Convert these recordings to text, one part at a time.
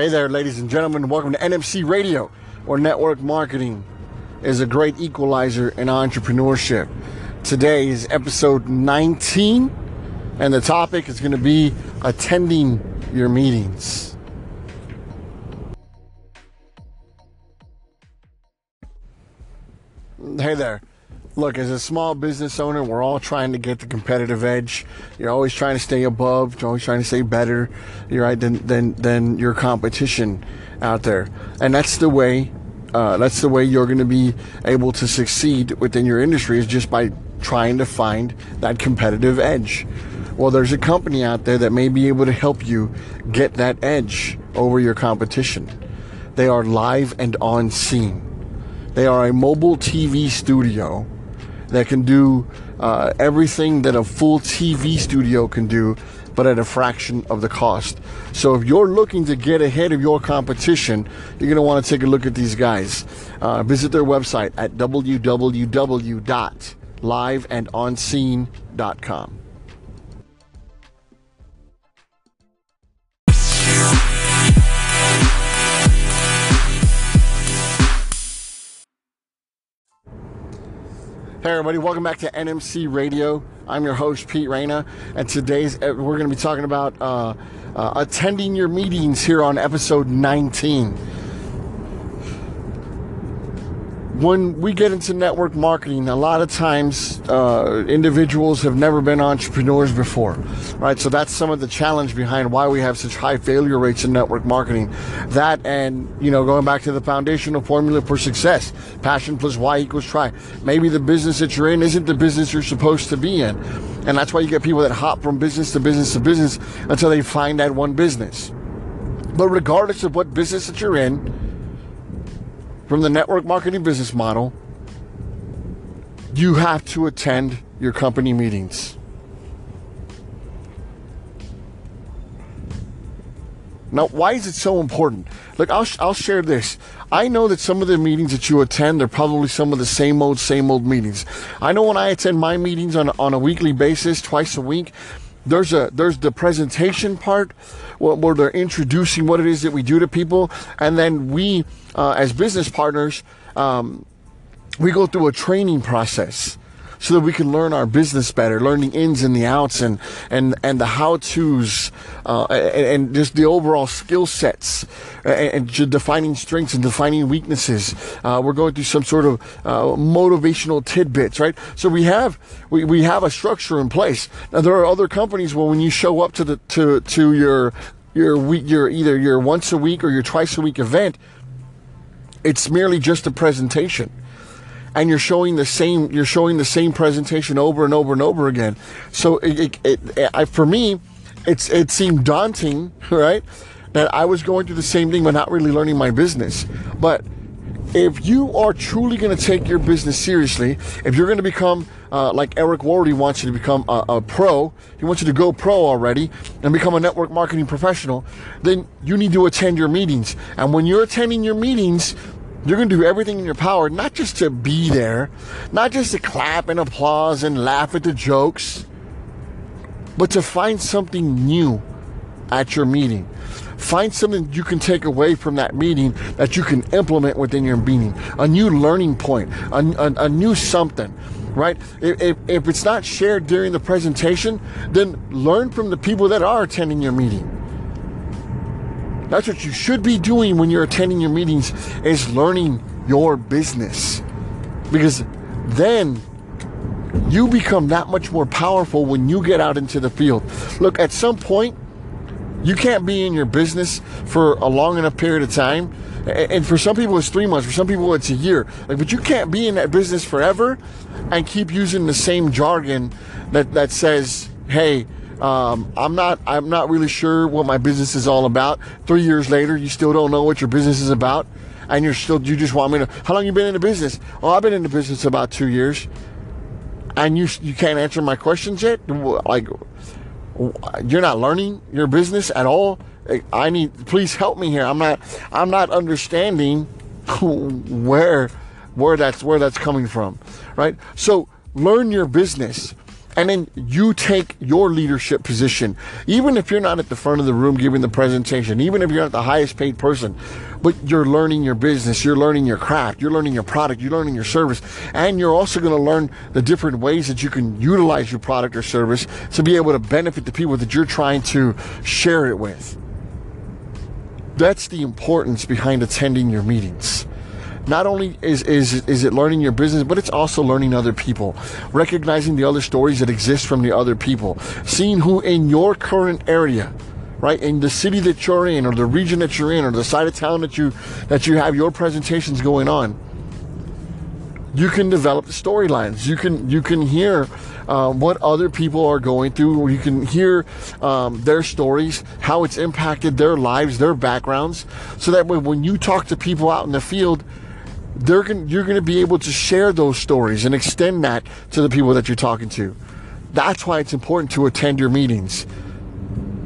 Hey there, ladies and gentlemen. Welcome to NMC Radio, where network marketing is a great equalizer in entrepreneurship. Today is episode 19, and the topic is going to be attending your meetings. Hey there. Look, as a small business owner, we're all trying to get the competitive edge. You're always trying to stay above. You're always trying to stay better. You're right than than than your competition out there, and that's the way. Uh, that's the way you're going to be able to succeed within your industry is just by trying to find that competitive edge. Well, there's a company out there that may be able to help you get that edge over your competition. They are live and on scene. They are a mobile TV studio that can do uh, everything that a full TV studio can do, but at a fraction of the cost. So if you're looking to get ahead of your competition, you're going to want to take a look at these guys. Uh, visit their website at www.liveandonscene.com. Hey everybody, welcome back to NMC Radio. I'm your host Pete Reyna, and today's uh, we're going to be talking about uh, uh, attending your meetings here on episode 19 when we get into network marketing, a lot of times uh, individuals have never been entrepreneurs before, right? So that's some of the challenge behind why we have such high failure rates in network marketing. That and, you know, going back to the foundational formula for success passion plus Y equals try. Maybe the business that you're in isn't the business you're supposed to be in. And that's why you get people that hop from business to business to business until they find that one business. But regardless of what business that you're in, from the network marketing business model, you have to attend your company meetings. Now, why is it so important? Look, I'll, I'll share this. I know that some of the meetings that you attend they're probably some of the same old, same old meetings. I know when I attend my meetings on, on a weekly basis, twice a week, there's a there's the presentation part where they're introducing what it is that we do to people, and then we, uh, as business partners, um, we go through a training process so that we can learn our business better, learn the ins and the outs and and and the how tos uh, and, and, just the overall skill sets and, and, defining strengths and defining weaknesses. Uh, we're going through some sort of uh, motivational tidbits, right? So we have we, we have a structure in place. Now there are other companies where when you show up to the to to your your week your either your once a week or your twice a week event, it's merely just a presentation and you're showing the same you're showing the same presentation over and over and over again. So it, it, it I, for me, it's it seemed daunting, right? That I was going through the same thing, but not really learning my business. But if you are truly going to take your business seriously, if you're going to become uh, like Eric Worre wants you to become a, a, pro, he wants you to go pro already and become a network marketing professional, then you need to attend your meetings. And when you're attending your meetings, you're going to do everything in your power, not just to be there, not just to clap and applause and laugh at the jokes, but to find something new at your meeting. Find something you can take away from that meeting that you can implement within your meeting. A new learning point, a, a, a new something, right? If, if, if it's not shared during the presentation, then learn from the people that are attending your meeting. That's what you should be doing when you're attending your meetings is learning your business. Because then you become that much more powerful when you get out into the field. Look, at some point, you can't be in your business for a long enough period of time. And for some people, it's three months. For some people, it's a year. Like, but you can't be in that business forever and keep using the same jargon that, that says, hey, um, I'm not. I'm not really sure what my business is all about. Three years later, you still don't know what your business is about, and you're still. You just want me to. How long you been in the business? Oh, I've been in the business about two years, and you you can't answer my questions yet. Like, you're not learning your business at all. I need. Please help me here. I'm not. I'm not understanding where where that's where that's coming from, right? So learn your business and then you take your leadership position, even if you're not at the front of the room giving the presentation, even if you're not the highest paid person, but you're learning your business, you're learning your craft, you're learning your product, you're learning your service, and you're also going to learn the different ways that you can utilize your product or service to be able to benefit the people that you're trying to share it with. That's the importance behind attending your meetings not only is, is, is it learning your business, but it's also learning other people, recognizing the other stories that exist from the other people, seeing who in your current area, right, in the city that you're in, or the region that you're in, or the side of town that you that you have your presentations going on. You can develop storylines. You can you can hear uh, what other people are going through. You can hear um, their stories, how it's impacted their lives, their backgrounds, so that way when you talk to people out in the field, they're going you're going to be able to share those stories and extend that to the people that you're talking to. That's why it's important to attend your meetings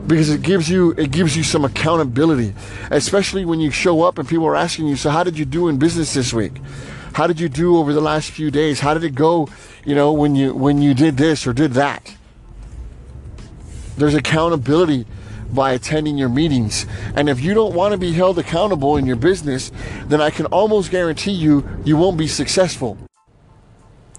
because it gives you it gives you some accountability, especially when you show up and people are asking you, "So how did you do in business this week? How did you do over the last few days? How did it go, you know, when you when you did this or did that?" There's accountability by attending your meetings. And if you don't want to be held accountable in your business, then I can almost guarantee you, you won't be successful.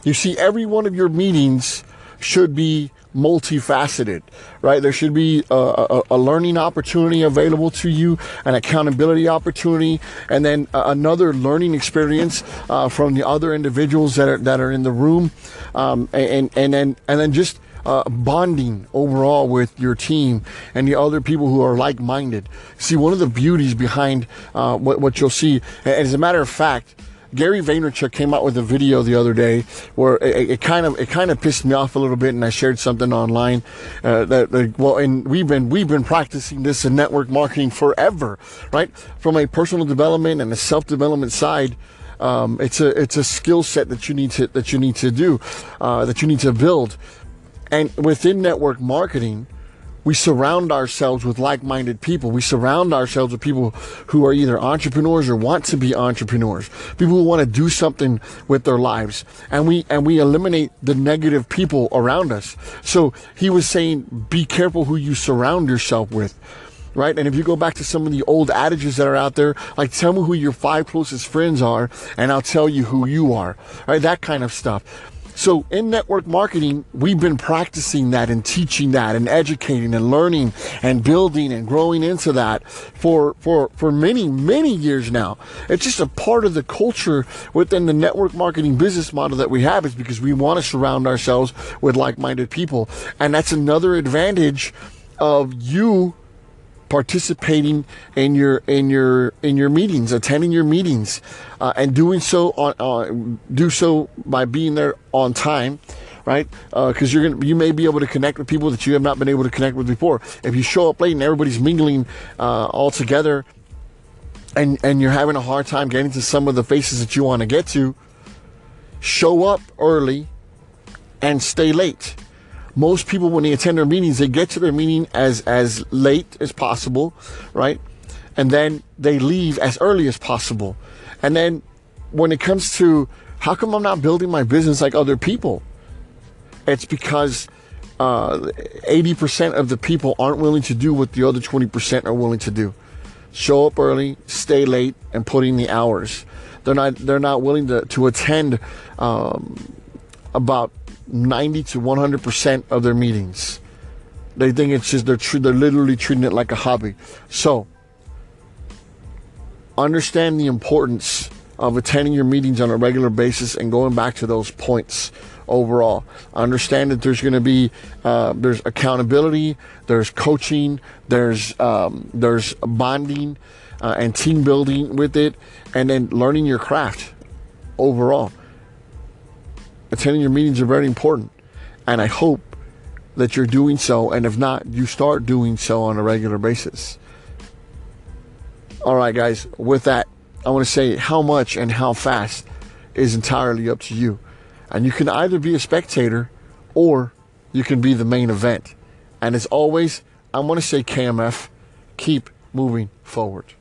You see, every one of your meetings should be multifaceted, right? There should be a, a, a, learning opportunity available to you, an accountability opportunity, and then another learning experience uh, from the other individuals that are that are in the room, um, and and then and then just uh, bonding overall with your team and the other people who are like-minded. See, one of the beauties behind uh, what, what you'll see, as a matter of fact, Gary Vaynerchuk came out with a video the other day where it, it, kind of it kind of pissed me off a little bit, and I shared something online. Uh, that, that, well, and we've been we've been practicing this in network marketing forever, right? From a personal development and a self development side. Um, it's a it's a skill set that you need to that you need to do, uh, that you need to build. And within network marketing, we surround ourselves with like-minded people. We surround ourselves with people who are either entrepreneurs or want to be entrepreneurs. People who want to do something with their lives. And we and we eliminate the negative people around us. So he was saying be careful who you surround yourself with. Right? And if you go back to some of the old adages that are out there, like tell me who your five closest friends are and I'll tell you who you are. Right? That kind of stuff. So in network marketing, we've been practicing that and teaching that and educating and learning and building and growing into that for, for, for many, many years now. It's just a part of the culture within the network marketing business model that we have is because we want to surround ourselves with like-minded people. And that's another advantage of you participating in your in your in your meetings, attending your meetings, uh, and doing so on uh, do so by being there on time, right? Because uh, you're gonna you may be able to connect with people that you have not been able to connect with before. If you show up late and everybody's mingling uh, all together, and and you're having a hard time getting to some of the faces that you want to get to, show up early and stay late most people when they attend their meetings they get to their meeting as as late as possible right? And then they leave as early as possible. And then when it comes to how come i'm not building my business like other people? It's because uh, 80% of the people aren't willing to do what the other 20% are willing to do. Show up early stay late and put in the hours. They're not they're not willing to, to attend um, about 90 to 100% of their meetings. They think it's just they're they're literally treating it like a hobby. So understand the importance of attending your meetings on a regular basis and going back to those points overall. Understand that there's going to be uh, there's accountability, there's coaching, there's um, there's bonding uh, and team building with it, and then learning your craft overall attending your meetings are very important. And I hope that you're doing so. And if not, you start doing so on a regular basis. All right, guys, with that, I want to say how much and how fast is entirely up to you. And you can either be a spectator or you can be the main event. And as always, I want to say KMF, keep moving forward.